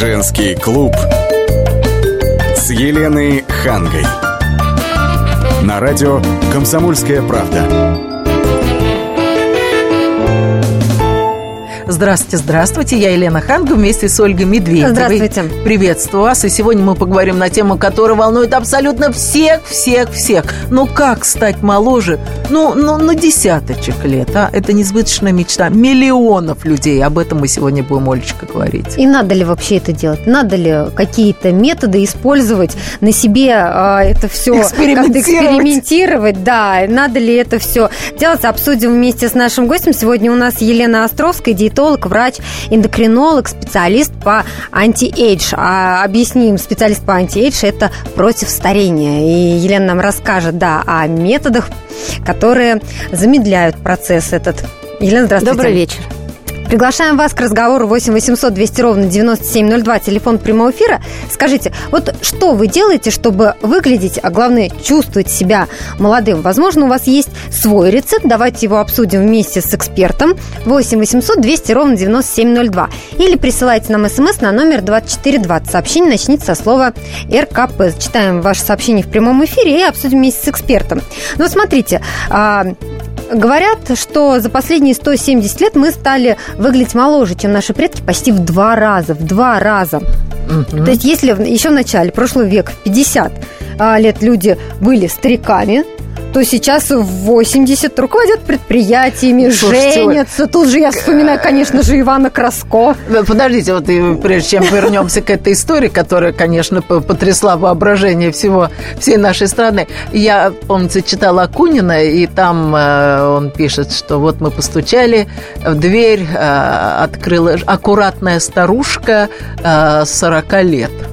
Женский клуб с Еленой Хангой. На радио «Комсомольская правда». Здравствуйте, здравствуйте. Я Елена Ханга вместе с Ольгой Медведевой. Здравствуйте. Приветствую вас. И сегодня мы поговорим на тему, которая волнует абсолютно всех, всех, всех. Ну, как стать моложе? Ну, ну на десяточек лет, а? Это несбыточная мечта миллионов людей. Об этом мы сегодня будем, Олечка, говорить. И надо ли вообще это делать? Надо ли какие-то методы использовать на себе а, это все экспериментировать. экспериментировать? Да, надо ли это все делать? Обсудим вместе с нашим гостем. Сегодня у нас Елена Островская, диетолог врач, эндокринолог, специалист по anti-age. А объясним, специалист по anti-age – это против старения. И Елена нам расскажет, да, о методах, которые замедляют процесс этот. Елена, здравствуйте. Добрый вечер. Приглашаем вас к разговору 8 800 200 ровно 9702, телефон прямого эфира. Скажите, вот что вы делаете, чтобы выглядеть, а главное чувствовать себя молодым? Возможно, у вас есть свой рецепт, давайте его обсудим вместе с экспертом. 8 800 200 ровно 9702. Или присылайте нам смс на номер 2420. Сообщение начните со слова РКП. Читаем ваше сообщение в прямом эфире и обсудим вместе с экспертом. Ну, смотрите, а, Говорят, что за последние 170 лет мы стали выглядеть моложе, чем наши предки, почти в два раза. В два раза. Угу. То есть, если еще в начале прошлого века, в 50 а, лет люди были стариками, то сейчас в 80 руководят предприятиями, Слушайте, женятся. Тут же я вспоминаю, конечно же, Ивана Краско. Подождите, вот и прежде чем вернемся к этой истории, которая, конечно, потрясла воображение всего, всей нашей страны. Я, помните, читала Акунина, и там э, он пишет, что вот мы постучали в дверь, э, открыла аккуратная старушка э, 40 лет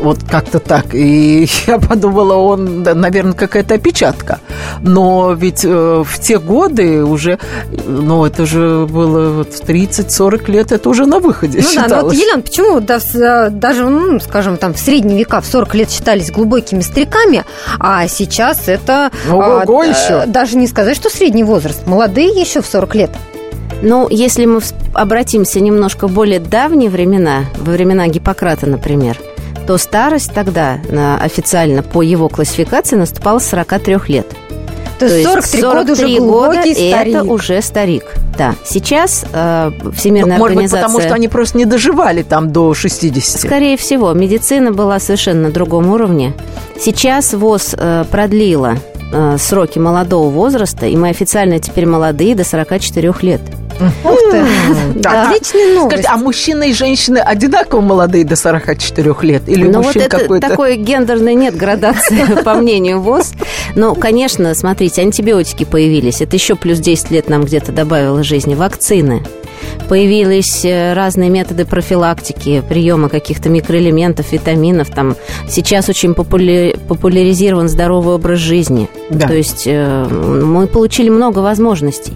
вот как-то так. И я подумала, он, наверное, какая-то опечатка. Но ведь э, в те годы уже, ну, это же было вот в 30-40 лет, это уже на выходе Ну считалось. да, но вот, Елена, почему да, э, даже, ну, скажем, там, в средние века в 40 лет считались глубокими стариками, а сейчас это... Ого, а, еще. Даже не сказать, что средний возраст. Молодые еще в 40 лет. Ну, если мы обратимся немножко в более давние времена, во времена Гиппократа, например, то старость тогда официально по его классификации наступала с 43 лет. То, то есть 43, 43 года года старик. это уже старик. Да. Сейчас э, Всемирная ну, может организация... Быть, потому что они просто не доживали там до 60. Скорее всего. Медицина была совершенно на другом уровне. Сейчас ВОЗ э, продлила э, сроки молодого возраста, и мы официально теперь молодые до 44 лет. Ух ты! Да. Отличная новость. Скажите, а мужчины и женщины одинаково молодые до 44 лет? Или ну, вот это такой гендерной нет градации, по мнению ВОЗ. Ну, конечно, смотрите, антибиотики появились. Это еще плюс 10 лет нам где-то добавило жизни. Вакцины появились э, разные методы профилактики, приема каких-то микроэлементов, витаминов. Там сейчас очень популя... популяризирован здоровый образ жизни. Да. То есть э, мы получили много возможностей.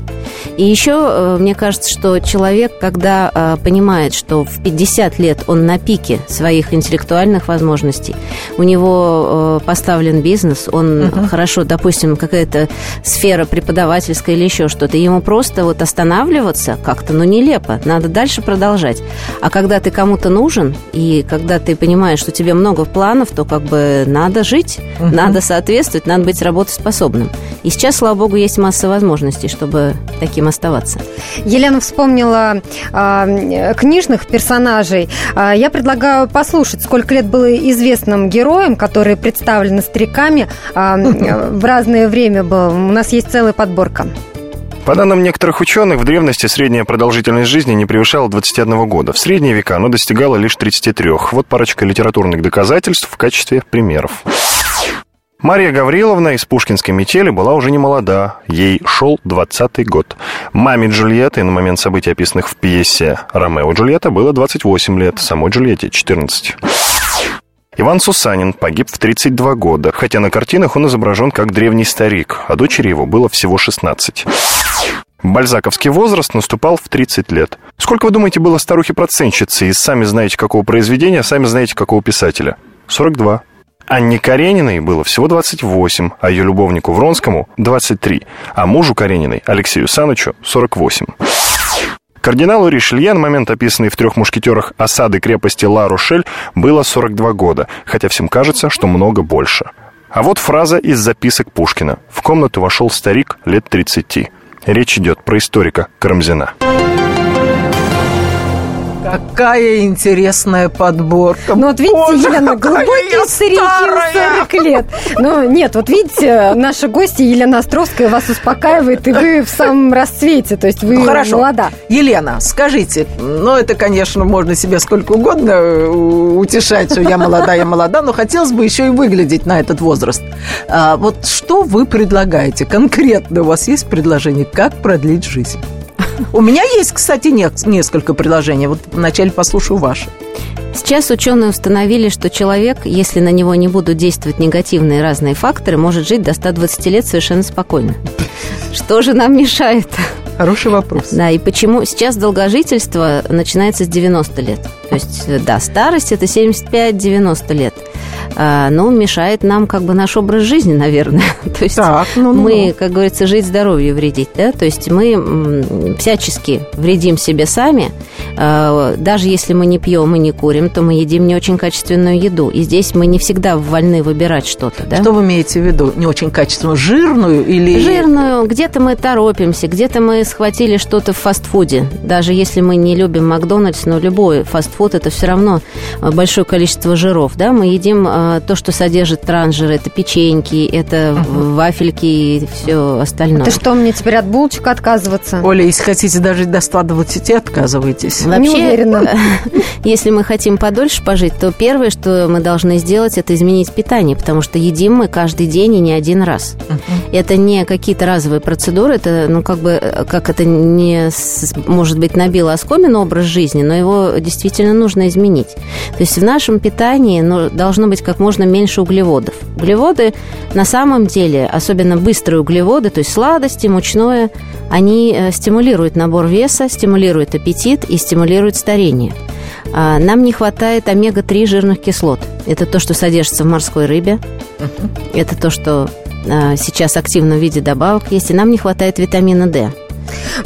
И еще э, мне кажется, что человек, когда понимает, что в 50 лет он на пике своих интеллектуальных возможностей, у него поставлен бизнес, он uh-huh. хорошо, допустим, какая-то сфера преподавательская или еще что-то, ему просто вот останавливаться как-то, ну, нелепо. Надо дальше продолжать. А когда ты кому-то нужен, и когда ты понимаешь, что тебе много планов, то как бы надо жить, угу. надо соответствовать, надо быть работоспособным. И сейчас, слава богу, есть масса возможностей, чтобы таким оставаться. Елена вспомнила э, книжных персонажей. Э, я предлагаю послушать, сколько лет было известным героям, которые представлены стариками э, в разное время. Было. У нас есть целая подборка. По данным некоторых ученых, в древности средняя продолжительность жизни не превышала 21 года. В средние века она достигала лишь 33. Вот парочка литературных доказательств в качестве примеров. Мария Гавриловна из Пушкинской метели была уже не молода, ей шел 20-й год. Маме Джульетты на момент событий, описанных в пьесе «Ромео Джульетта» было 28 лет, самой Джульетте 14. Иван Сусанин погиб в 32 года, хотя на картинах он изображен как древний старик, а дочери его было всего 16. Бальзаковский возраст наступал в 30 лет. Сколько, вы думаете, было старухи-процентщицы из сами знаете какого произведения, сами знаете какого писателя? 42. Анне Карениной было всего 28, а ее любовнику Вронскому – 23, а мужу Карениной, Алексею Санычу, 48. Кардиналу Ришелье на момент описанной в «Трех мушкетерах» осады крепости Ла-Рошель было 42 года, хотя всем кажется, что много больше. А вот фраза из записок Пушкина. В комнату вошел старик лет 30. Речь идет про историка Карамзина. Какая интересная подборка. Ну вот видите, Боже, Елена, старики старая. 40 лет. Ну нет, вот видите, наша гостья Елена Островская вас успокаивает, и вы в самом расцвете, то есть вы Ну, хорошо. молода. Елена, скажите, ну это, конечно, можно себе сколько угодно э, утешать, что я молода, я молода, но хотелось бы еще и выглядеть на этот возраст. А, вот что вы предлагаете? Конкретно у вас есть предложение, как продлить жизнь? У меня есть, кстати, не- несколько предложений. Вот вначале послушаю ваши. Сейчас ученые установили, что человек, если на него не будут действовать негативные разные факторы, может жить до 120 лет совершенно спокойно. Что же нам мешает? Хороший вопрос. Да, и почему сейчас долгожительство начинается с 90 лет. То есть, э, да, старость это 75-90 лет. А, но мешает нам как бы наш образ жизни, наверное. То есть Так, ну, ну, мы, как говорится, жить здоровью вредить, да? То есть мы всячески вредим себе сами. А, Даже если мы не пьем и не курим, то мы едим не очень качественную еду. И здесь мы не всегда вольны выбирать что-то, да? Что вы имеете в виду? Не очень качественную, жирную или... Жирную, где-то мы торопимся, где-то мы схватили что-то в фастфуде. Даже если мы не любим Макдональдс, но любой фастфуд это все равно э, большое количество жиров. Да? Мы едим э, то, что содержит транжиры, это печеньки, это вафельки и все остальное. Это что, мне теперь от булочек отказываться? Оля, если хотите дожить до 120, отказывайтесь. Уверена. если мы хотим подольше пожить, то первое, что мы должны сделать, это изменить питание, потому что едим мы каждый день и не один раз. Это не какие-то разовые процедуры, это, ну, как бы, как это не, может быть, набило оскомину образ жизни, но его действительно нужно изменить. То есть в нашем питании ну, должно быть как можно меньше углеводов. Углеводы на самом деле, особенно быстрые углеводы, то есть сладости, мучное, они э, стимулируют набор веса, стимулируют аппетит и стимулируют старение. А, Нам не хватает омега-3 жирных кислот. Это то, что содержится в морской рыбе. Это то, что а, сейчас активно в виде добавок есть. И нам не хватает витамина D.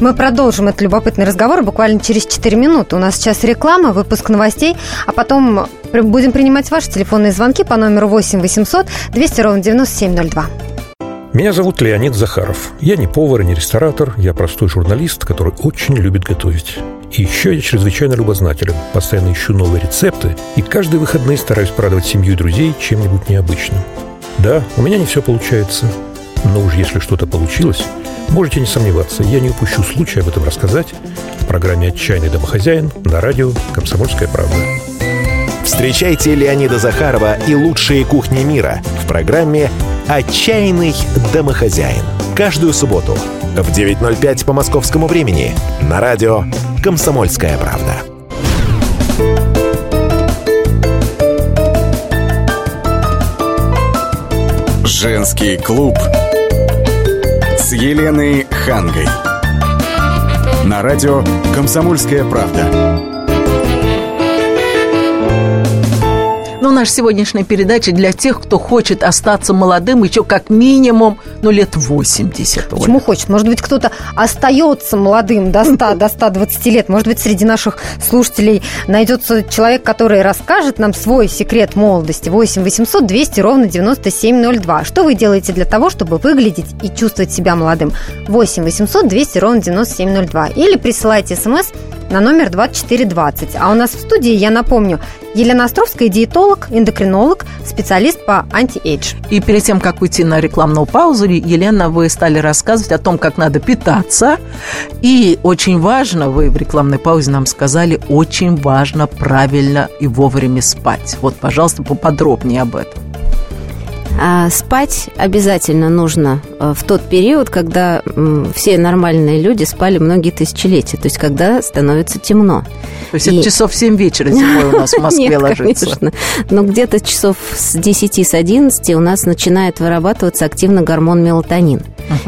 Мы продолжим этот любопытный разговор буквально через 4 минуты. У нас сейчас реклама, выпуск новостей, а потом будем принимать ваши телефонные звонки по номеру 8 800 200 ровно 9702. Меня зовут Леонид Захаров. Я не повар и не ресторатор, я простой журналист, который очень любит готовить. И еще я чрезвычайно любознателен, постоянно ищу новые рецепты и каждые выходные стараюсь порадовать семью и друзей чем-нибудь необычным. Да, у меня не все получается, но уж если что-то получилось, можете не сомневаться, я не упущу случая об этом рассказать в программе «Отчаянный домохозяин» на радио «Комсомольская правда». Встречайте Леонида Захарова и лучшие кухни мира в программе «Отчаянный домохозяин». Каждую субботу в 9.05 по московскому времени на радио «Комсомольская правда». Женский клуб с Еленой Хангой. На радио «Комсомольская правда». Наша сегодняшняя передача для тех, кто хочет остаться молодым еще как минимум, ну, лет 80. Оля. Почему хочет? Может быть, кто-то остается молодым до 100, до 120 лет. Может быть, среди наших слушателей найдется человек, который расскажет нам свой секрет молодости. 8 800 200 ровно 9702. Что вы делаете для того, чтобы выглядеть и чувствовать себя молодым? 8 800 200 ровно 9702. Или присылайте смс на номер 2420. А у нас в студии, я напомню, Елена Островская, диетолог, эндокринолог, специалист по anti-age. И перед тем, как уйти на рекламную паузу, Елена, вы стали рассказывать о том, как надо питаться. И очень важно, вы в рекламной паузе нам сказали, очень важно правильно и вовремя спать. Вот, пожалуйста, поподробнее об этом. А спать обязательно нужно э, в тот период, когда все нормальные люди спали многие тысячелетия, то есть когда становится темно. То есть И- это часов в 7 вечера зимой у нас в Москве Нет, ложится. конечно. Но где-то часов с 10, с 11 у нас начинает вырабатываться активно гормон мелатонин.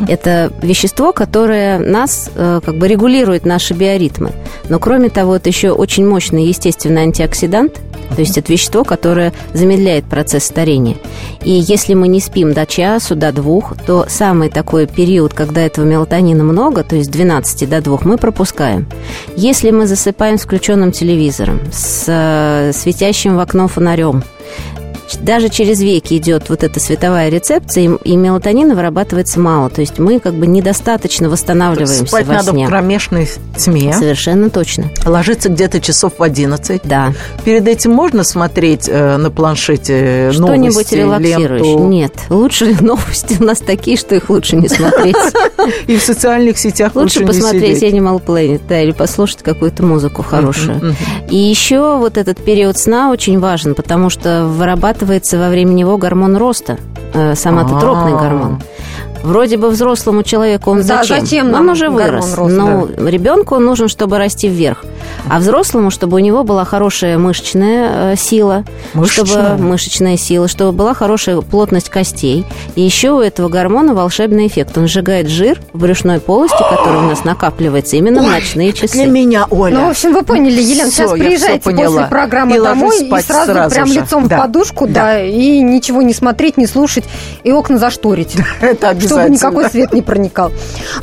Это вещество, которое нас э, как бы регулирует наши биоритмы. Но кроме того, это еще очень мощный естественный антиоксидант, то есть это вещество, которое замедляет процесс старения. И если если мы не спим до часу, до двух, то самый такой период, когда этого мелатонина много, то есть с 12 до 2, мы пропускаем. Если мы засыпаем с включенным телевизором, с э, светящим в окно фонарем, даже через веки идет вот эта световая рецепция, и, и мелатонина вырабатывается мало. То есть мы как бы недостаточно восстанавливаемся Спать во надо сне. в кромешной тьме. Совершенно точно. Ложиться где-то часов в 11. Да. Перед этим можно смотреть э, на планшете Что-нибудь новости, релаксирующее. ленту? Нет. Лучше новости у нас такие, что их лучше не смотреть. И в социальных сетях Лучше посмотреть. Animal Planet, да, или послушать какую-то музыку хорошую. И еще вот этот период сна очень важен, потому что вырабатывается во время него гормон роста, э, соматотропный А. гормон. Вроде бы взрослому человеку он Да, зачем? зачем нам он уже вырос. роста? Но ребенку он нужен, чтобы расти вверх. А взрослому, чтобы у него была хорошая мышечная э, сила, Мышечная? чтобы мышечная сила, чтобы была хорошая плотность костей. И еще у этого гормона волшебный эффект. Он сжигает жир в брюшной полости, который у нас накапливается именно в ночные часы. Для меня, Оля. Ну, в общем, вы поняли, Елена, Всё, сейчас приезжайте после программы И домой и сразу, сразу прям же. лицом Да. в подушку, Да. да. и ничего не смотреть, не слушать, и окна зашторить. Это. Чтобы никакой свет не проникал.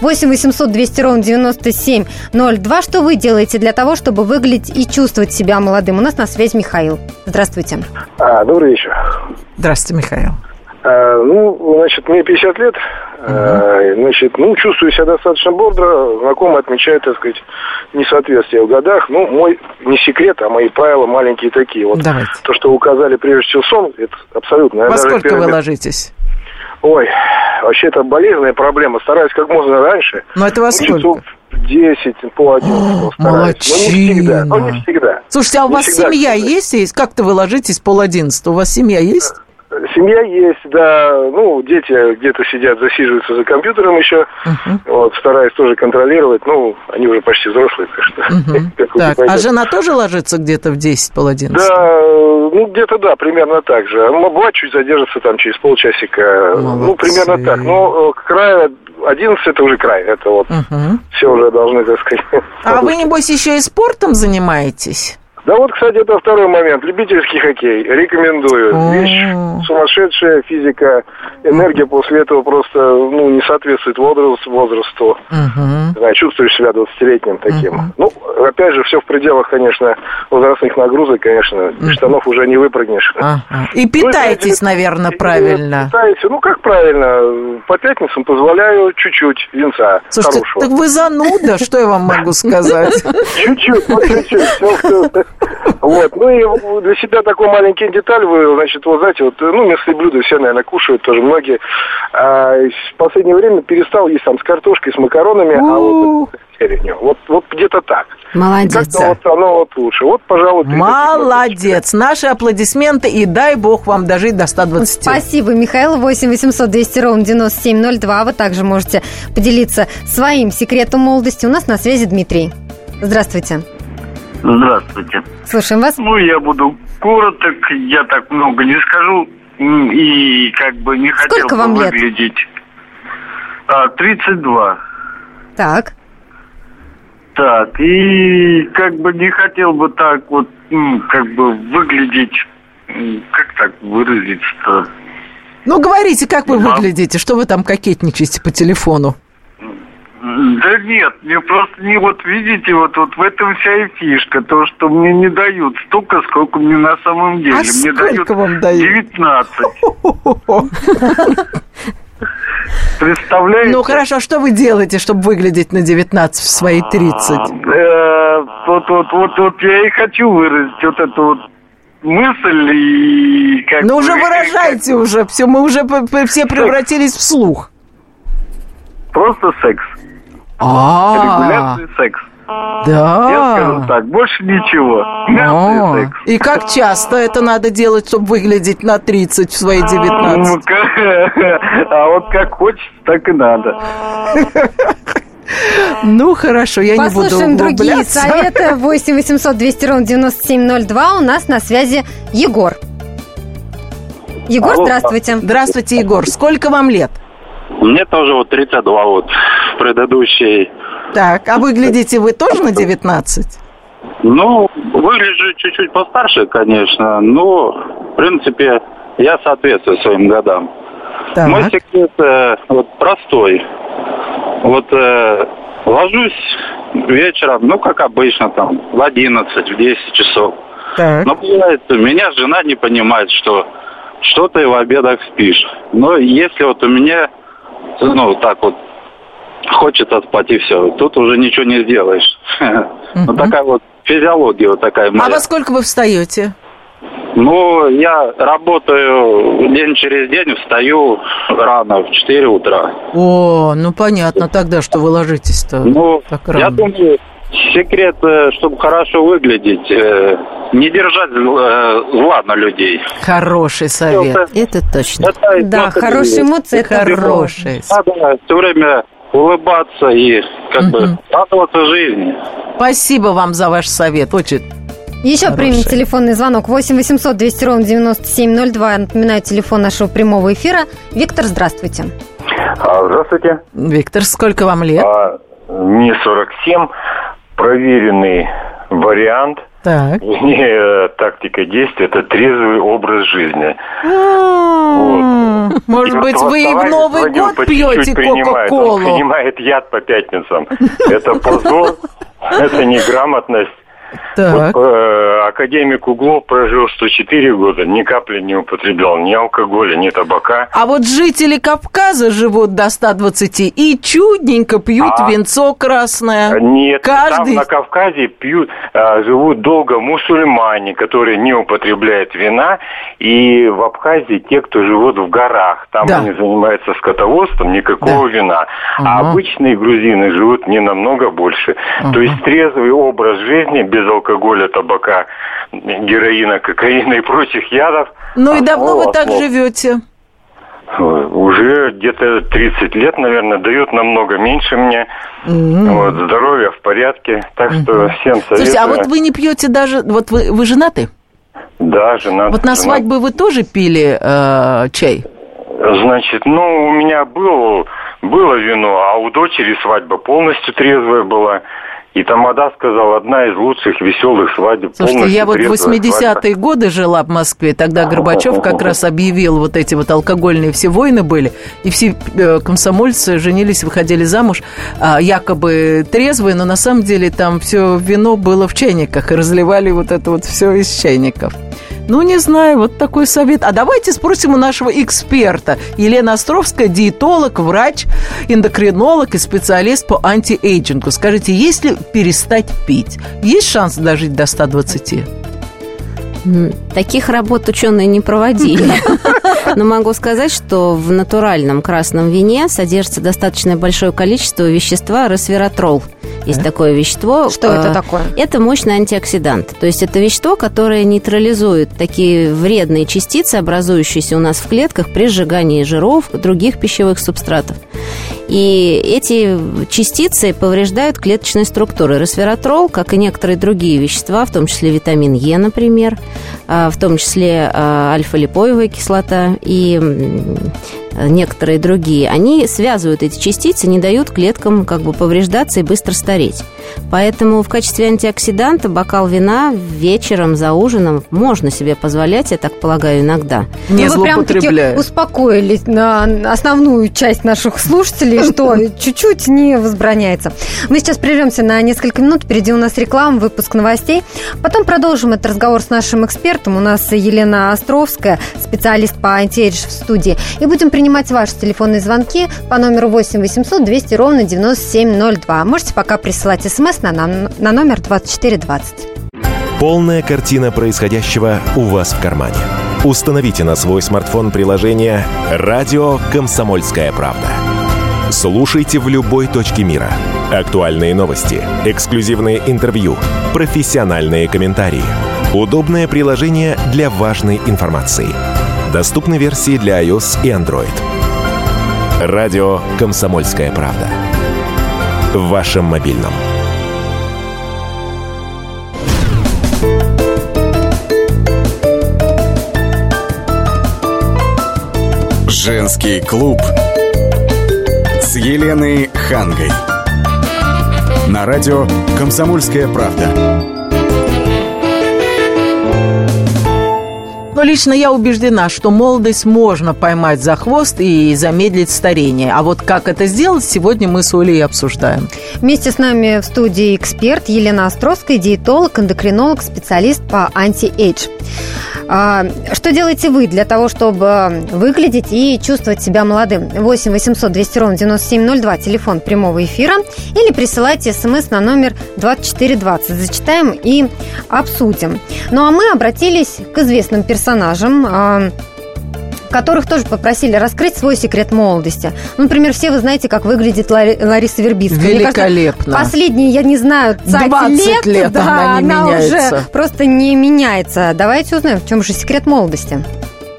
8 800 200 ровно 9702. Что вы делаете для того, чтобы выглядеть и чувствовать себя молодым? У нас на связи Михаил. Здравствуйте. А, добрый вечер. Здравствуйте, Михаил. А, ну, значит, мне 50 лет. А, значит, ну, чувствую себя достаточно бодро. Знакомые отмечают, так сказать, несоответствие в годах. Ну, мой не секрет, а мои правила маленькие такие. Вот Давайте. то, что указали прежде всего сон, это абсолютно. Во наверное, даже сколько вы ложитесь? Ой, вообще это болезненная проблема. Стараюсь как можно раньше. Ну, это во сколько? часов в 10, по 11 стараюсь. Но не всегда. Но не молодчина. всегда. Слушайте, а у Не вас всегда, семья кстати. есть? Как-то вы ложитесь пол одиннадцатого? У вас семья есть? Семья есть, да. Ну, дети где-то сидят, засиживаются за компьютером еще. Вот, стараюсь тоже контролировать. Ну, они уже почти взрослые, так что... Вот Так, а жена тоже ложится где-то в 10, пол одиннадцатого? Да, ну, где-то да, примерно так же. Ну, бывает, чуть задержится там через полчасика. Ну, Молодцы. примерно так. Но край 11 это уже край. Это вот Мгм. все уже должны, так сказать... А вы, небось, еще и спортом занимаетесь? Да вот, кстати, это второй момент. Любительский хоккей. Рекомендую. О. Вещь сумасшедшая, физика, энергия после этого просто ну, не соответствует возрасту. возрасту. Не знаю, чувствуешь себя 20-летним таким. Мгм. Ну, опять же, все в пределах, конечно, возрастных нагрузок, конечно. Из штанов уже не выпрыгнешь. Ага. И Ну, питаетесь, если- наверное, правильно. питаетесь, ну, как правильно? По пятницам позволяю чуть-чуть винца Слушайте, хорошего. так вы зануда, что я вам могу сказать? Чуть-чуть, вот чуть-чуть. Вот. Ну и для себя такой маленький деталь вы, значит, вот знаете, вот, ну, мясные блюда все, наверное, кушают тоже многие. А в последнее время перестал есть там с картошкой, с макаронами, а вот с зеленью. Вот, вот где-то так. Молодец. Как-то вот оно вот лучше. Вот, пожалуй, Молодец. Наши аплодисменты и дай бог вам дожить до 120. Спасибо, Михаил. 8 800 200 ровно 9702. Вы также можете поделиться своим секретом молодости. У нас на связи Дмитрий. Здравствуйте. Здравствуйте. Слушаем вас. Ну, я буду короток, я так много не скажу. И как бы не хотел Сколько бы вам лет? выглядеть. А, 32. Так. Так, и как бы не хотел бы так вот, как бы выглядеть, как так выразиться-то? Ну, говорите, как вы Да. выглядите, что вы там кокетничаете по телефону? Да нет, мне просто не вот видите, вот, вот в этом вся и фишка, то, что мне не дают столько, сколько мне на самом деле. А мне сколько дают вам дают? 19. Представляете? Ну, хорошо, а что вы делаете, чтобы выглядеть на 19 в свои 30? Э, Вот, вот, вот, вот я и хочу выразить вот эту вот мысль и как Ну, уже выражайте уже, все, мы уже все превратились в слух. Просто секс. А, Регулярный секс. Я скажу да. так, больше ничего. И как часто это надо делать, чтобы выглядеть на 30 в свои Ну, 19? как- А вот как хочется, так и надо. Ну, хорошо, я не буду Послушаем другие советы. 8 800 200 ровно 9702. У нас на связи Егор. Егор, Алло. здравствуйте. Здравствуйте, Егор. Сколько вам лет? Мне тоже вот 32 вот в предыдущей. Так, а выглядите вы тоже на 19? Ну, выгляжу чуть-чуть постарше, конечно, но, в принципе, я соответствую своим годам. Так. Мой секрет э, вот простой. Вот э, ложусь вечером, ну, как обычно, там, в 11, в 10 часов. Так. Но бывает, меня жена не понимает, что что ты в обедах спишь. Но если вот у меня, ну, так вот, хочется спать и все, тут уже ничего не сделаешь. Вот такая вот физиология вот такая А моя. во сколько вы встаете? Ну, я работаю день через день, встаю рано, в 4 утра. О, ну понятно тогда, что вы ложитесь-то Ну, так я рано. думаю, секрет, э, чтобы хорошо выглядеть, э, не держать э, зла на людей. Хороший совет. Это точно. Это Да, просто хорошие эмоции это Хороший. Надо все время улыбаться и как бы радоваться жизни. Спасибо вам за ваш совет. Очень Еще Хороший. примем телефонный звонок 8 800 200 ровно 9702. Я напоминаю, телефон нашего прямого эфира. Виктор, здравствуйте. А, Здравствуйте. Виктор, сколько вам лет? А, Мне 47. Проверенный вариант. Так. Не э, тактика действия, это трезвый образ жизни. М, Может И быть, вы и в Новый год пьете принимает. Он Кока-Колу? принимает яд по пятницам. Это позор, это неграмотность. Так. Вот, э, академик Углов прожил 104 года, ни капли не употреблял ни алкоголя, ни табака. А вот жители Кавказа живут до 120 и чудненько пьют А. венцо красное. Нет, Каждый... там на Кавказе пьют, а, живут долго мусульмане, которые не употребляют вина, и в Абхазии те, кто живут в горах, там Да. они занимаются скотоводством, никакого вина. А Ага. обычные грузины живут не намного больше. То есть трезвый образ жизни без алкоголя, табака, героина, кокаина и прочих ядов. Ну и основа давно вы так живете? Уже где-то 30 лет, наверное, дают намного меньше мне. Вот, здоровье в порядке. Так что всем советую. Слушайте, а вот вы не пьете даже... Вот вы, вы женаты? Да, жена. Вот на свадьбы вы тоже пили э, чай? Значит, ну, у меня был, было вино, а у дочери свадьба полностью трезвая была. И Тамада сказал, одна из лучших веселых свадеб. Слушайте, я вот в трезвая 80-е свадьба. годы жила в Москве, тогда Горбачев как раз объявил, вот эти вот алкогольные все войны были, и все э, комсомольцы женились, выходили замуж, а, якобы трезвые, но на самом деле там все вино было в чайниках, и разливали вот это вот все из чайников. Ну, не знаю, вот такой совет. А давайте спросим у нашего эксперта. Елена Островская, диетолог, врач, эндокринолог и специалист по антиэйджингу. Скажите, если перестать пить, есть шанс дожить до 120? М, Таких работ ученые не проводили. Но могу сказать, что в натуральном красном вине содержится достаточно большое количество вещества ресвератрол. Есть такое вещество. Что это Э, такое? Это мощный антиоксидант. То есть это вещество, которое нейтрализует такие вредные частицы, образующиеся у нас в клетках при сжигании жиров, других пищевых субстратов. И эти частицы повреждают клеточные структуры. Ресвератрол, как и некоторые другие вещества, в том числе витамин Е, например, а, в том числе а, альфа-липоевая кислота и некоторые другие, они связывают эти частицы, не дают клеткам как бы повреждаться и быстро стареть. Поэтому в качестве антиоксиданта бокал вина вечером за ужином можно себе позволять, я так полагаю, иногда. Не Ну, вы прям таки успокоили на основную часть наших слушателей, что чуть-чуть не возбраняется. Мы сейчас прервемся на несколько минут. Впереди у нас реклама, выпуск новостей. Потом продолжим этот разговор с нашим экспертом. У нас Елена Островская, специалист по антиэйдж в студии. И будем принимать ваши телефонные звонки по номеру 8 800 200 ровно 9702. Можете пока присылать смс на, нам- на номер 2420. Полная картина происходящего у вас в кармане. Установите на свой смартфон приложение «Радио Комсомольская правда». Слушайте в любой точке мира. Актуальные новости, эксклюзивные интервью, профессиональные комментарии. Удобное приложение для важной информации. Доступны версии для iOS и Android. Радио «Комсомольская правда». В вашем мобильном. Женский клуб с Еленой Хангой. На радио «Комсомольская правда». Лично я убеждена, что молодость можно поймать за хвост и замедлить старение. А вот как это сделать, сегодня мы с Олей обсуждаем. Вместе с нами в студии эксперт Елена Островская, диетолог, эндокринолог, специалист по anti-age. А, что делаете вы для того, чтобы выглядеть и чувствовать себя молодым? 8 800 200 ровно 9702, телефон прямого эфира. Или присылайте смс на номер 2420. Зачитаем и обсудим. Ну а мы обратились к известным персонажам, а, которых тоже попросили раскрыть свой секрет молодости. Ну, например, все вы знаете, как выглядит Лари, Лариса Вербицкая. Великолепно. Кажется, последние, я не знаю, 20 лет, лет да, она не она меняется. уже просто не меняется. Давайте узнаем, в чем же секрет молодости.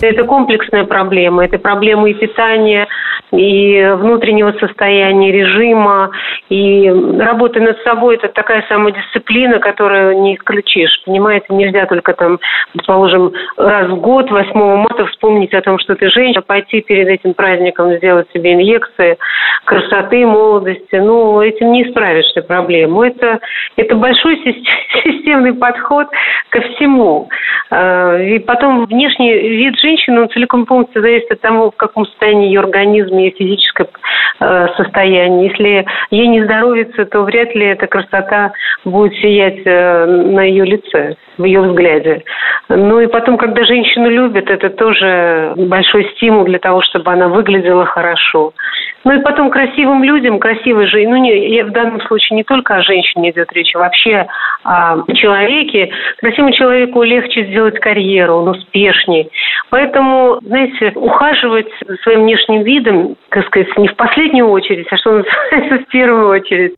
Это комплексная проблема. Это проблема и питания, и внутреннего состояния, режима, и работа над собой. Это такая самодисциплина, которую не исключишь. Понимаете, нельзя только там, предположим, раз в год, 8 марта вспомнить о том, что ты женщина, пойти перед этим праздником сделать себе инъекции красоты, молодости. Ну, этим не исправишь ты проблему. Это, это большой систем- системный подход ко всему. Э, И потом внешний вид женщины, он целиком полностью зависит от того, в каком состоянии ее организм и физическое э, состояние. Если ей не здоровится, то вряд ли эта красота будет сиять э, на ее лице, в ее взгляде. Ну и потом, когда женщину любят, это тоже большой стимул для того, чтобы она выглядела хорошо. Ну и потом красивым людям, красивой же, ну не, в данном случае не только о женщине идет речь, а вообще о человеке. Красивому человеку легче сделать карьеру, он успешней. Поэтому, знаете, ухаживать своим внешним видом, так сказать, не в последнюю очередь, а что называется, в первую очередь.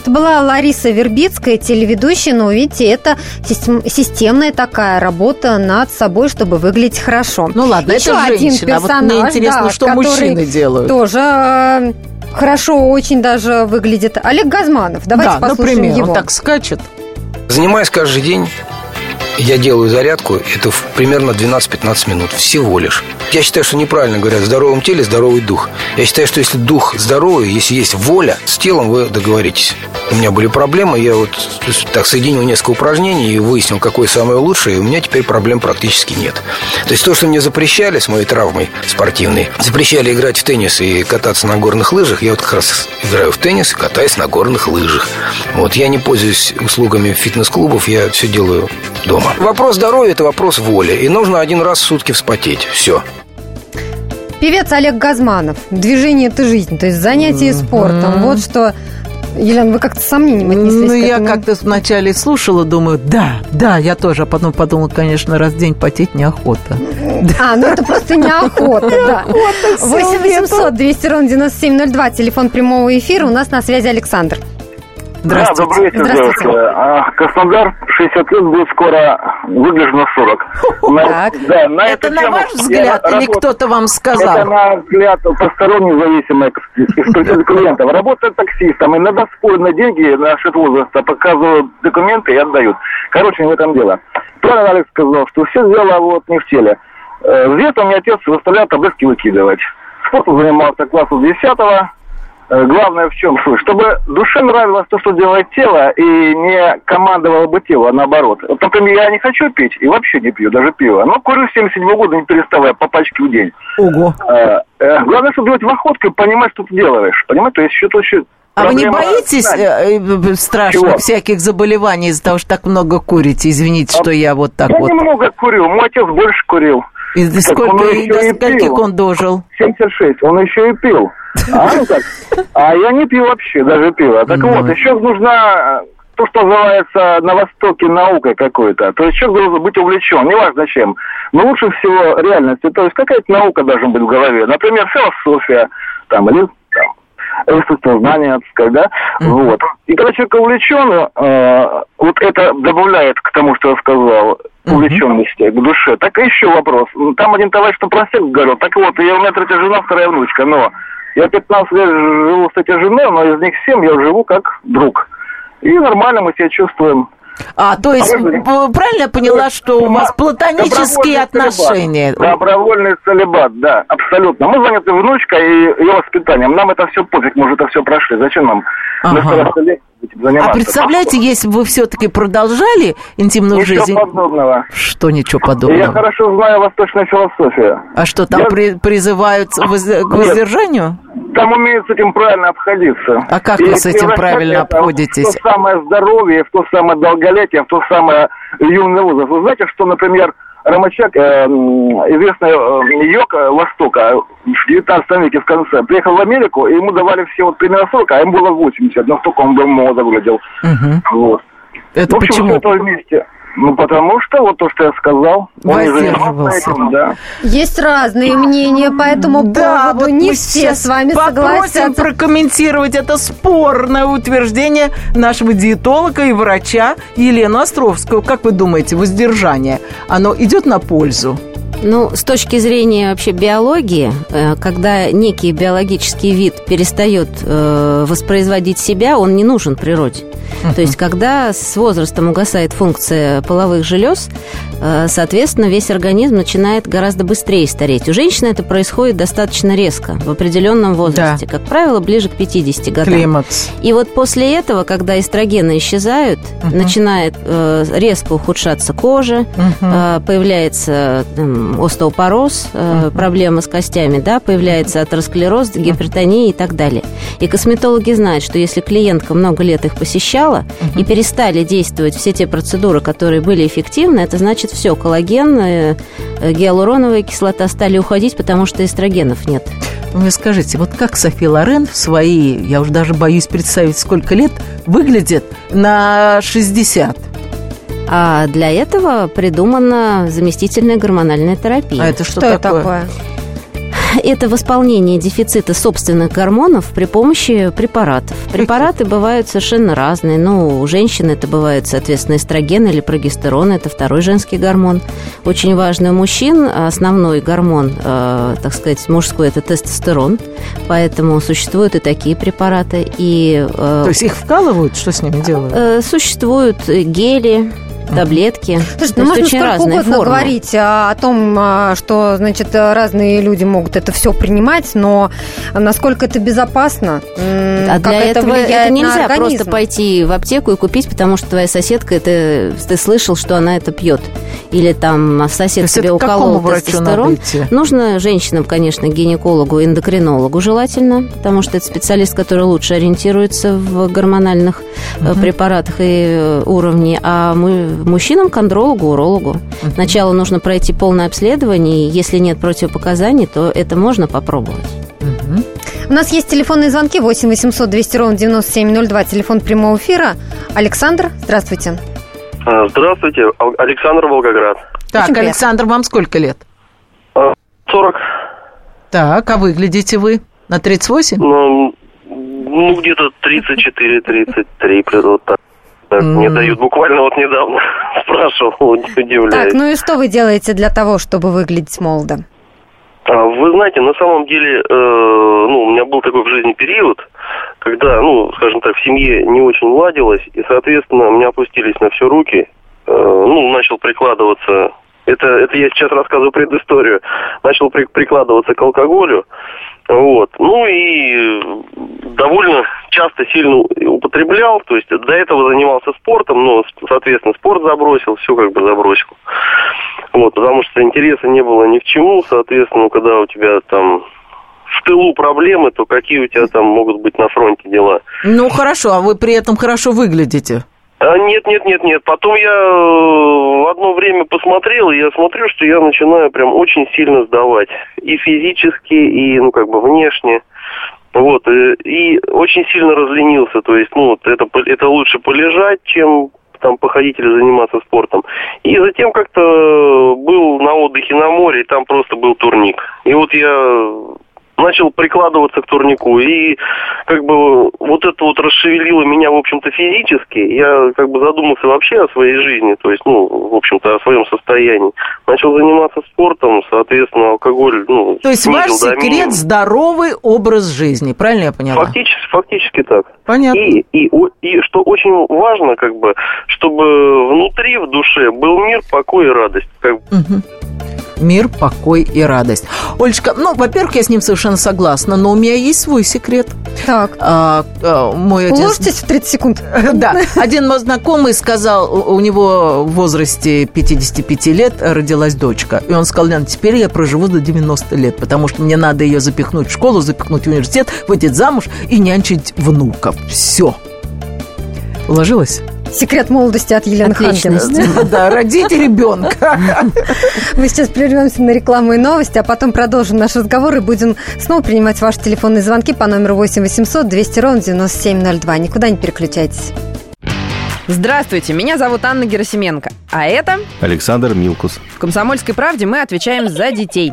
Это была Лариса Вербицкая, телеведущая, но, видите, это систем- системная такая работа над собой, чтобы выглядеть хорошо. Ну ладно, Еще это один женщина. А вот персонаж, мне интересно, да, что который мужчины делают. Тоже э, хорошо очень даже выглядит. Олег Газманов, давайте да, послушаем например, его. он так скачет. Занимаюсь каждый день. Я делаю зарядку, это примерно 12-15 минут, всего лишь. Я считаю, что неправильно говорят, в здоровом теле здоровый дух. Я считаю, что если дух здоровый, если есть воля, с телом вы договоритесь. У меня были проблемы, я вот так соединил несколько упражнений и выяснил, какое самое лучшее, и у меня теперь проблем практически нет. То есть то, что мне запрещали с моей травмой спортивной, запрещали играть в теннис и кататься на горных лыжах, я вот как раз играю в теннис и катаюсь на горных лыжах. Вот я не пользуюсь услугами фитнес-клубов, я все делаю дома. Вопрос здоровья – это вопрос воли. И нужно один раз в сутки вспотеть. Все. Певец Олег Газманов. Движение – это жизнь, то есть занятие спортом. Вот что... Елена, вы как-то с сомнением отнеслись Ну, к я как-то вначале слушала, думаю, да, да, я тоже, а потом подумала, конечно, раз в день потеть неохота. А, ну это просто неохота, да. 8 800 200 ровно 9702, телефон прямого эфира. У нас на связи Александр. Да, добрый вечер, Здравствуйте. девушка. Краснодар 60 лет будет скоро, выгляжу на 40. На- Так. да, на Это на ваш я взгляд или работаю- кто-то вам Это сказал? на взгляд посторонних зависимых клиентов. Работаю таксистом, иногда спорят на деньги насчет возраста, показывают документы и отдают. Короче, не в этом дело. Правильно Алекс сказал, что все дело вот не в теле. Э, В детстве мне отец заставлял таблетки выкидывать. Спортом занимался классу 10 Э, Главное в чем суть? Чтобы душе нравилось то, что делает тело, и не командовало бы тело, а наоборот. Вот, например, я не хочу пить и вообще не пью, даже пиво. Но курю с 77 года, не переставая, по пачке в день. Ого. Э, э, Главное, чтобы делать в охотку и понимать, что ты делаешь. Понимаете, то есть что-то еще... А вы не боитесь знания. э, э, страшных Чего? всяких заболеваний из-за того, что так много курите? Извините, что я вот так Я вот. немного курил, мой отец больше курил. И до сколько, он и до скольких пил. он дожил? 76, он еще и пил. А, ну так. А я не пью вообще, даже пиво. Так Ну. вот, еще нужна э, то, что называется на Востоке наукой какой-то. То есть человек должен быть увлечен, неважно чем. Но лучше всего реальностью. То есть какая-то наука должна быть в голове. Например, философия, там, или знания, так сказать, да? Вот. И когда человек увлечен, э, вот это добавляет к тому, что я сказал, увлеченности к душе. Так еще вопрос. Там один товарищ на проспект говорил, так вот, я, у меня третья жена, вторая внучка, но я 15 лет живу с этой женой, но из них 7 я живу как друг. И нормально мы себя чувствуем. А, то есть, п- правильно я поняла, что у вас платонические отношения? целибат. Добровольный целебат, да, абсолютно. Мы заняты внучкой и ее воспитанием. Нам это все пофиг, мы уже это все прошли. Зачем нам Мы Ага. хорошо будем заниматься. А представляете, если бы вы все-таки продолжали интимную Ничего жизнь? подобного. Что ничего Я подобного? хорошо знаю восточную философию. А что, там Я- при- призывают воз- к воздержанию? Там умеют с этим правильно обходиться. А как И вы с этим правильно обходитесь? В то самое здоровье, в то самое долголетие, в то самое юный возраст. Вы знаете, что, например, Ромачак, э, известный э, йог Востока, в 19 веке в конце, приехал в Америку, и ему давали все вот примерно 40, а ему было 80, настолько он был молодо выглядел. Мгм. Вот. Это в общем, почему? всё это вместе. Ну, потому что, вот то, что я сказал, он не занимался Воздерживался. этим, да. Есть разные мнения по этому Да, поводу. вот Не все с вами попросим согласятся. прокомментировать это спорное утверждение нашего диетолога и врача Елену Островскую. Как вы думаете, воздержание, оно идет на пользу? Ну, с точки зрения вообще биологии, э, когда некий биологический вид перестает э, воспроизводить себя, он не нужен природе. То есть, когда с возрастом угасает функция половых желез, э, соответственно, весь организм начинает гораздо быстрее стареть. У женщины это происходит достаточно резко, в определенном возрасте. Как правило, ближе к 50 годам. Климакс. И вот после этого, когда эстрогены исчезают, начинает э, резко ухудшаться кожа, э, появляется там, остеопороз, э, проблемы с костями, да, появляется атеросклероз, гипертония и так далее. И косметологи знают, что если клиентка много лет их посещала и перестали действовать все те процедуры, которые были эффективны, это значит все, коллаген, э, э, гиалуроновая кислота стали уходить, потому что эстрогенов нет. Вы мне скажите, вот как Софи Лорен в свои, я уже даже боюсь представить, сколько лет, выглядит на 60? А для этого придумана заместительная гормональная терапия. А это что, Что такое? такое? Это восполнение дефицита собственных гормонов при помощи препаратов. Препараты бывают совершенно разные. Ну, у женщин это бывает, соответственно, эстроген или прогестерон. Это второй женский гормон. Очень важный у мужчин основной гормон, э, так сказать, мужской, это тестостерон. Поэтому существуют и такие препараты. И, э, То есть их вкалывают? Что с ними делают? э, существуют гели, таблетки. Слушайте, То ну можно очень сколько разные угодно формы. говорить а, о том, а, что, значит, разные люди могут это все принимать, но насколько это безопасно, А как для это этого влияет это на нельзя организм. просто пойти в аптеку и купить, потому что твоя соседка это ты слышал, что она это пьет, или там сосед есть тебе уколол тестостерон. Нужно женщинам, конечно, гинекологу, эндокринологу желательно, потому что это специалист, который лучше ориентируется в гормональных э, препаратах и э, уровне, а мы мужчинам к андрологу, урологу. Сначала нужно пройти полное обследование, и если нет противопоказаний, то это можно попробовать. У нас есть телефонные звонки 8 800 200 ровно 9702, телефон прямого эфира. Александр, здравствуйте. А, Здравствуйте, Ал- Александр Волгоград. Так, приятно. Александр, вам сколько лет? А, 40, Так, а выглядите вы на 38? ну, ну, где-то 34-33, вот так. Так, Мне дают буквально вот недавно спрашивал, удивляюсь. Так, ну и что вы делаете для того, чтобы выглядеть молодо? А, Вы знаете, на самом деле, э, ну, у меня был такой в жизни период, когда, ну, скажем так, в семье не очень ладилось, и, соответственно, у меня опустились на все руки, э, ну, начал прикладываться, это, это я сейчас рассказываю предысторию, начал при- прикладываться к алкоголю, вот, ну и довольно часто сильно употреблял, то есть до этого занимался спортом, но, соответственно, спорт забросил, все как бы забросил. Вот, потому что интереса не было ни в чему, соответственно, когда у тебя там в тылу проблемы, то какие у тебя там могут быть на фронте дела? Ну, хорошо, а вы при этом хорошо выглядите. А, нет, нет, нет, нет. Потом я э, в одно время посмотрел, и я смотрю, что я начинаю прям очень сильно сдавать. И физически, и, ну, как бы внешне. Вот, э, и очень сильно разленился. То есть, ну, вот это, это лучше полежать, чем там походить или заниматься спортом. И затем как-то был на отдыхе на море, и там просто был турник. И вот я начал прикладываться к турнику. И как бы вот это вот расшевелило меня, в общем-то, физически. Я как бы задумался вообще о своей жизни, то есть, ну, в общем-то, о своем состоянии. Начал заниматься спортом, соответственно, алкоголь, ну, То есть ваш секрет здоровый образ жизни, правильно я поняла? Фактически, фактически так. Понятно. И, и, и что очень важно, как бы, чтобы внутри, в душе был мир, покой и радость. Как бы. Мир, покой и радость. Олечка, ну, во-первых, я с ним совершенно согласна, но у меня есть свой секрет. Так. А, а, мой один... Уложитесь в 30 секунд. Да. Один мой знакомый сказал, у него в возрасте 55 лет родилась дочка. И он сказал, Лена, теперь я проживу до 90 лет, потому что мне надо ее запихнуть в школу, запихнуть в университет, выйти замуж и нянчить внуков. Все. Уложилась? Секрет молодости от Елены. Ханкиной. Да, родите ребенка. Мы сейчас прервемся на рекламу и новости, а потом продолжим наш разговор и будем снова принимать ваши телефонные звонки по номеру 8 800 200 ровно 9702. Никуда не переключайтесь. Здравствуйте, меня зовут Анна Герасименко. А это Александр Милкус. в «Комсомольской правде» мы отвечаем за детей.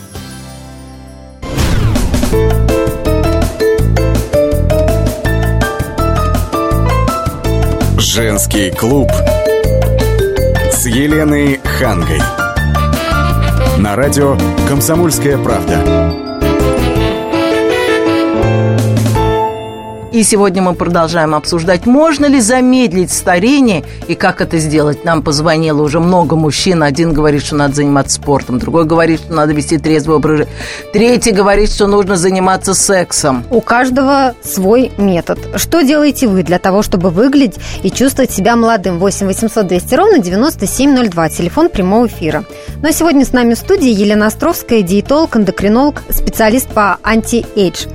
Женский клуб с Еленой Хангой. На радио «Комсомольская правда». И сегодня мы продолжаем обсуждать, можно ли замедлить старение и как это сделать. Нам позвонило уже много мужчин. Один говорит, что надо заниматься спортом, другой говорит, что надо вести трезвый образ жизни. Третий говорит, что нужно заниматься сексом. У каждого свой метод. Что делаете вы для того, чтобы выглядеть и чувствовать себя молодым? 8 800 200 ровно 9702, телефон прямого эфира. Ну а сегодня с нами в студии Елена Островская, диетолог, эндокринолог, специалист по anti-age.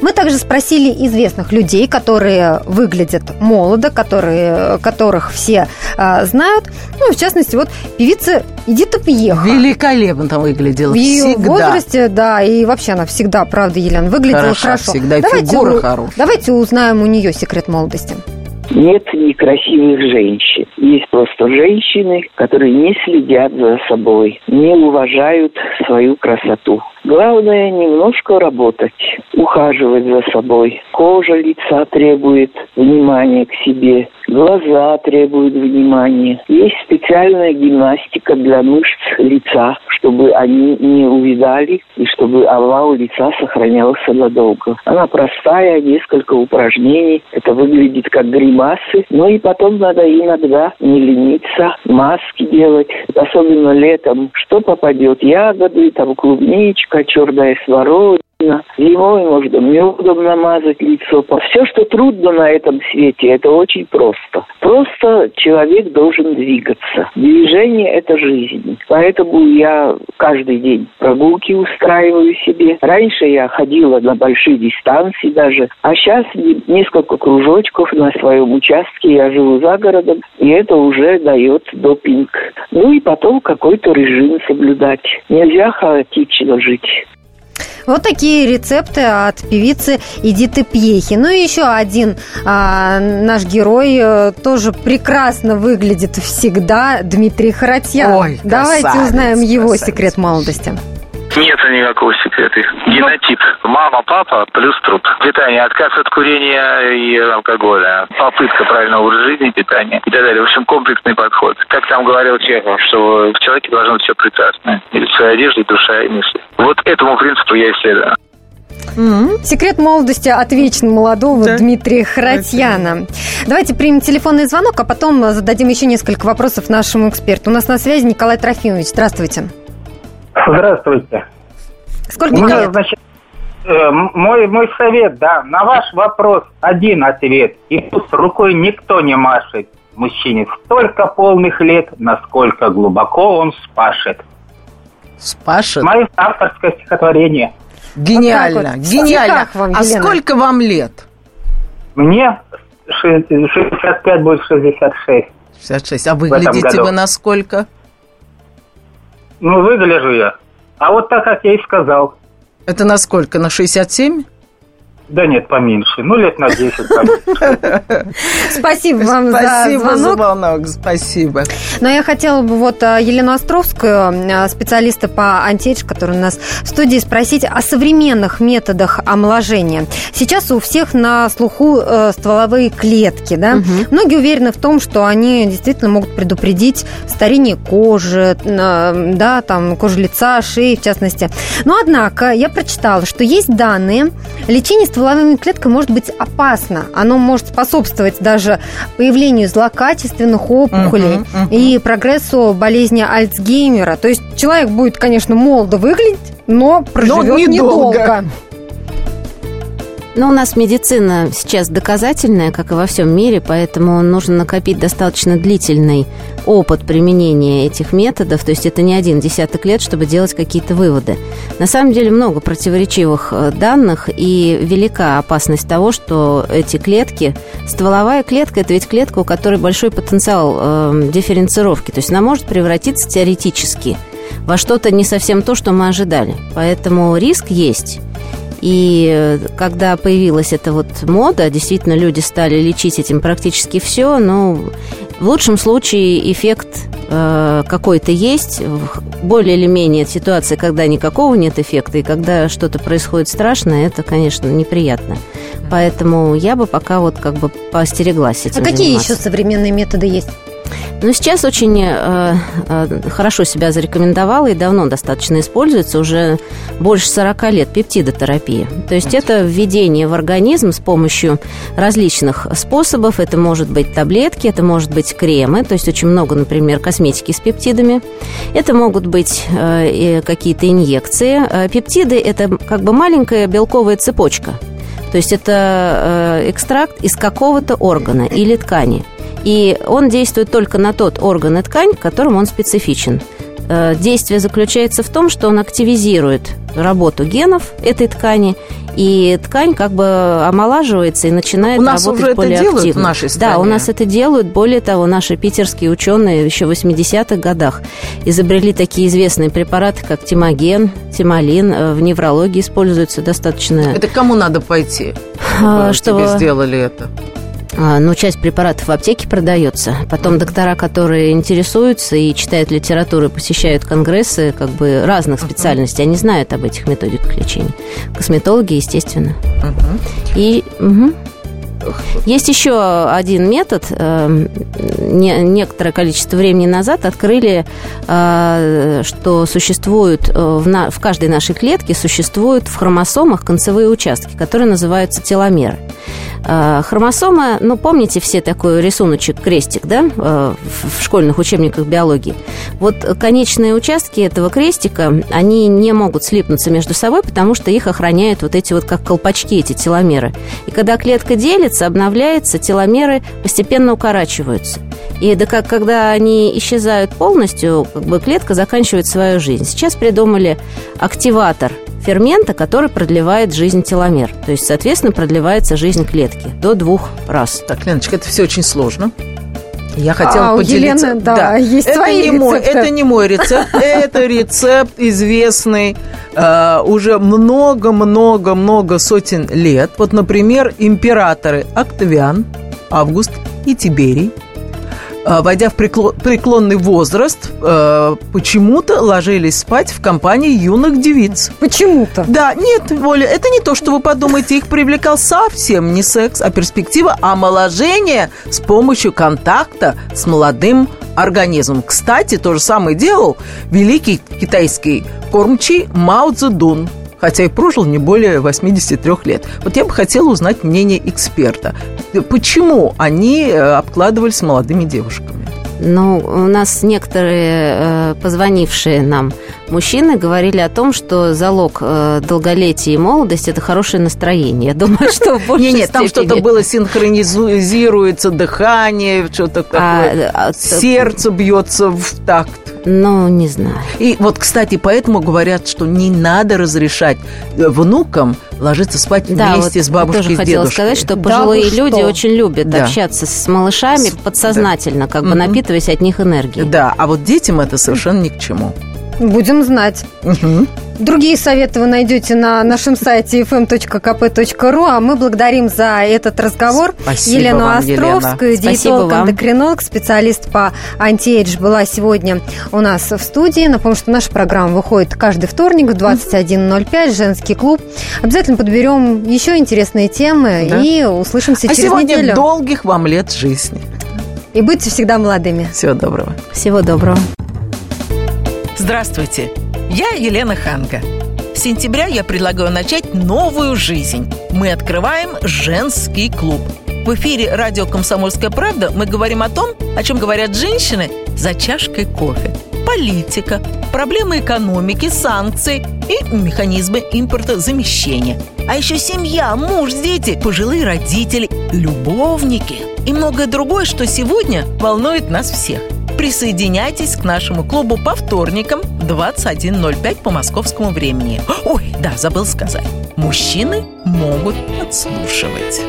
Мы также спросили известных людей, которые выглядят молодо, которые, которых все а, знают. Ну, в частности, вот певица Эдита Пьеха. Великолепно выглядела. В ее всегда. возрасте, да, и вообще она всегда, правда, Елена, выглядела Хороша хорошо. всегда, давайте, фигура у- хорошая. давайте узнаем у нее секрет молодости. Нет некрасивых женщин. Есть просто женщины, которые не следят за собой, не уважают свою красоту. Главное немножко работать, ухаживать за собой. Кожа лица требует внимания к себе, глаза требуют внимания. Есть специальная гимнастика для мышц лица, чтобы они не увидали и чтобы овал лица сохранялся надолго. Она простая, несколько упражнений. Это выглядит как гримасы. Ну и потом надо иногда не лениться, маски делать. Особенно летом. Что попадет? Ягоды, там клубничка, черная смородина. Зимой можно медом намазать лицо. Все, что трудно на этом свете, это очень просто. Просто человек должен двигаться. Движение – это жизнь. Поэтому я каждый день прогулки устраиваю себе. Раньше я ходила на большие дистанции даже. А сейчас несколько кружочков на своем участке. Я живу за городом. И это уже дает допинг. Ну и потом какой-то режим соблюдать. Нельзя хаотично жить. Вот такие рецепты от певицы Эдиты Пьехи. Ну и еще один а, наш герой э, тоже прекрасно выглядит всегда, Дмитрий Харатьян. Ой, Давайте красавец, узнаем его красавец. секрет молодости. Нет никакого секрета. Генотип. Мама, папа плюс труд. Питание, отказ от курения и алкоголя. Попытка правильного образа жизни, питания и так далее. В общем, комплексный подход. Как там говорил Чехов, что в человеке должно быть все прекрасное. И и одежда, и душа, и мысли. Вот этому принципу я исследую. Секрет молодости от вечно молодого Дмитрия Харатьяна. Давайте примем телефонный звонок, а потом зададим еще несколько вопросов нашему эксперту. У нас на связи Николай Трофимович. Здравствуйте. Здравствуйте. Сколько Мне, лет? значит, э, мой, мой совет, да, на ваш вопрос один ответ. И тут рукой никто не машет. Мужчине столько полных лет, насколько глубоко он спашет. Спашет? Мое авторское стихотворение. Гениально, Вот вот. гениально. Вам, а Елена? сколько вам лет? Мне ши- 65 будет 66. 66. А выглядите вы насколько? Ну, выгляжу я. А вот так, как я и сказал. Это насколько? На 67? Да нет, поменьше. Ну, лет на 10 Спасибо вам за Спасибо за звонок. звонок, спасибо. Но я хотела бы вот а, Елену Островскую, а, специалиста по антиэйдж, который у нас в студии, спросить о современных методах омоложения. Сейчас у всех на слуху э, стволовые клетки, да? Многие уверены в том, что они действительно могут предупредить старение кожи, э, да, там, кожи лица, шеи, в частности. Но, однако, я прочитала, что есть данные, лечение стволовыми клетками может быть опасно. Оно может способствовать даже появлению злокачественных опухолей Мгм, мгм. и прогрессу болезни Альцгеймера. То есть человек будет, конечно, молодо выглядеть, но проживет недолго. недолго. Но у нас медицина сейчас доказательная, как и во всем мире, поэтому нужно накопить достаточно длительный опыт применения этих методов. То есть это не один десяток лет, чтобы делать какие-то выводы. На самом деле много противоречивых э, данных и велика опасность того, что эти клетки... Стволовая клетка – это ведь клетка, у которой большой потенциал э, дифференцировки. То есть она может превратиться теоретически во что-то не совсем то, что мы ожидали. Поэтому риск есть. И э, когда появилась эта вот мода, действительно люди стали лечить этим практически все, но в лучшем случае эффект э, какой-то есть, более или менее ситуация, когда никакого нет эффекта, и когда что-то происходит страшное, это, конечно, неприятно. Поэтому я бы пока вот как бы поостереглась этим А какие заниматься. еще современные методы есть? Ну, сейчас очень э, э, хорошо себя зарекомендовала и давно достаточно используется, уже больше 40 лет, пептидотерапия. То есть это введение в организм с помощью различных способов. Это может быть таблетки, это может быть кремы, то есть очень много, например, косметики с пептидами. Это могут быть э, какие-то инъекции. Э, Пептиды – это как бы маленькая белковая цепочка. То есть это э, экстракт из какого-то органа или ткани. И он действует только на тот орган и ткань, к которому он специфичен. Э, Действие заключается в том, что он активизирует работу генов этой ткани, и ткань как бы омолаживается и начинает У нас работать уже это более в активно. нашей Да, стране? у нас это делают. Более того, наши питерские ученые еще в 80-х годах изобрели такие известные препараты, как тимоген, тимолин. Э, В неврологии используются достаточно... Это кому надо пойти, А, чтобы чтобы- тебе сделали это? А, Ну, часть препаратов в аптеке продается. Потом доктора, которые интересуются и читают литературу, и посещают конгрессы как бы разных специальностей, они знают об этих методиках лечения. Косметологи, естественно. И мгм. есть еще один метод. Не- Некоторое количество времени назад открыли, э, что существуют э, в каждой нашей клетке существуют в хромосомах концевые участки, которые называются теломеры. Э, Хромосома, ну, помните все такой рисуночек, крестик, да, э, в школьных учебниках биологии? Вот конечные участки этого крестика, они не могут слипнуться между собой, потому что их охраняют вот эти вот как колпачки, эти теломеры. И когда клетка делится, обновляется, теломеры постепенно укорачиваются. И да как, когда они исчезают полностью, как бы клетка заканчивает свою жизнь. Сейчас придумали активатор фермента, который продлевает жизнь теломер. То есть, соответственно, продлевается жизнь клетки до двух раз. Так, Леночка, это все очень сложно. Я хотела А у поделиться. Елены, да, есть это свои не мой, это не мой рецепт, это рецепт известный э, уже много-много-много сотен лет. Вот, например, императоры Октавиан, Август и Тиберий войдя в прекло- преклонный возраст, э, почему-то ложились спать в компании юных девиц. Почему-то? Да, нет, Оля, это не то, что вы подумаете. Их привлекал совсем не секс, а перспектива омоложения с помощью контакта с молодым организмом. Кстати, то же самое делал великий китайский кормчий Мао Цзэдун хотя и прожил не более 83 лет. Вот я бы хотела узнать мнение эксперта. Почему они э, обкладывались молодыми девушками? Ну, у нас некоторые э, позвонившие нам мужчины говорили о том, что залог э, долголетия и молодости – это хорошее настроение. Я думаю, что в большей Не, нет, там что-то было синхронизируется дыхание, что-то такое. а, Сердце бьется в такт. Ну, не знаю. И вот, кстати, поэтому говорят, что не надо разрешать э, внукам ложиться спать Да, вместе вот с бабушкой тоже и с хотела дедушкой. сказать, что пожилые люди очень любят Да. общаться с малышами подсознательно, как бы напитываясь от них энергией. Да, а вот детям это совершенно ни к чему. Будем знать. Мгм. Другие советы вы найдете на нашем сайте fm.kp.ru, а мы благодарим за этот разговор Спасибо Елену вам, Островскую, Елена. Спасибо вам. диетолог-эндокринолог, специалист по антиэйдж, была сегодня у нас в студии. Напомню, что наша программа выходит каждый вторник в 21.05, женский клуб. Обязательно подберем еще интересные темы Да. и услышимся А через сегодня неделю. долгих вам лет жизни. И будьте всегда молодыми. Всего доброго. Всего доброго. Здравствуйте, я Елена Ханга. С сентября я предлагаю начать новую жизнь. Мы открываем женский клуб. В эфире радио «Комсомольская правда» мы говорим о том, о чем говорят женщины за чашкой кофе. Политика, проблемы экономики, санкции и механизмы импортозамещения. А еще семья, муж, дети, пожилые родители, любовники и многое другое, что сегодня волнует нас всех. Присоединяйтесь к нашему клубу по вторникам в 21.05 по московскому времени. Ой, да, забыл сказать. Мужчины могут подслушивать.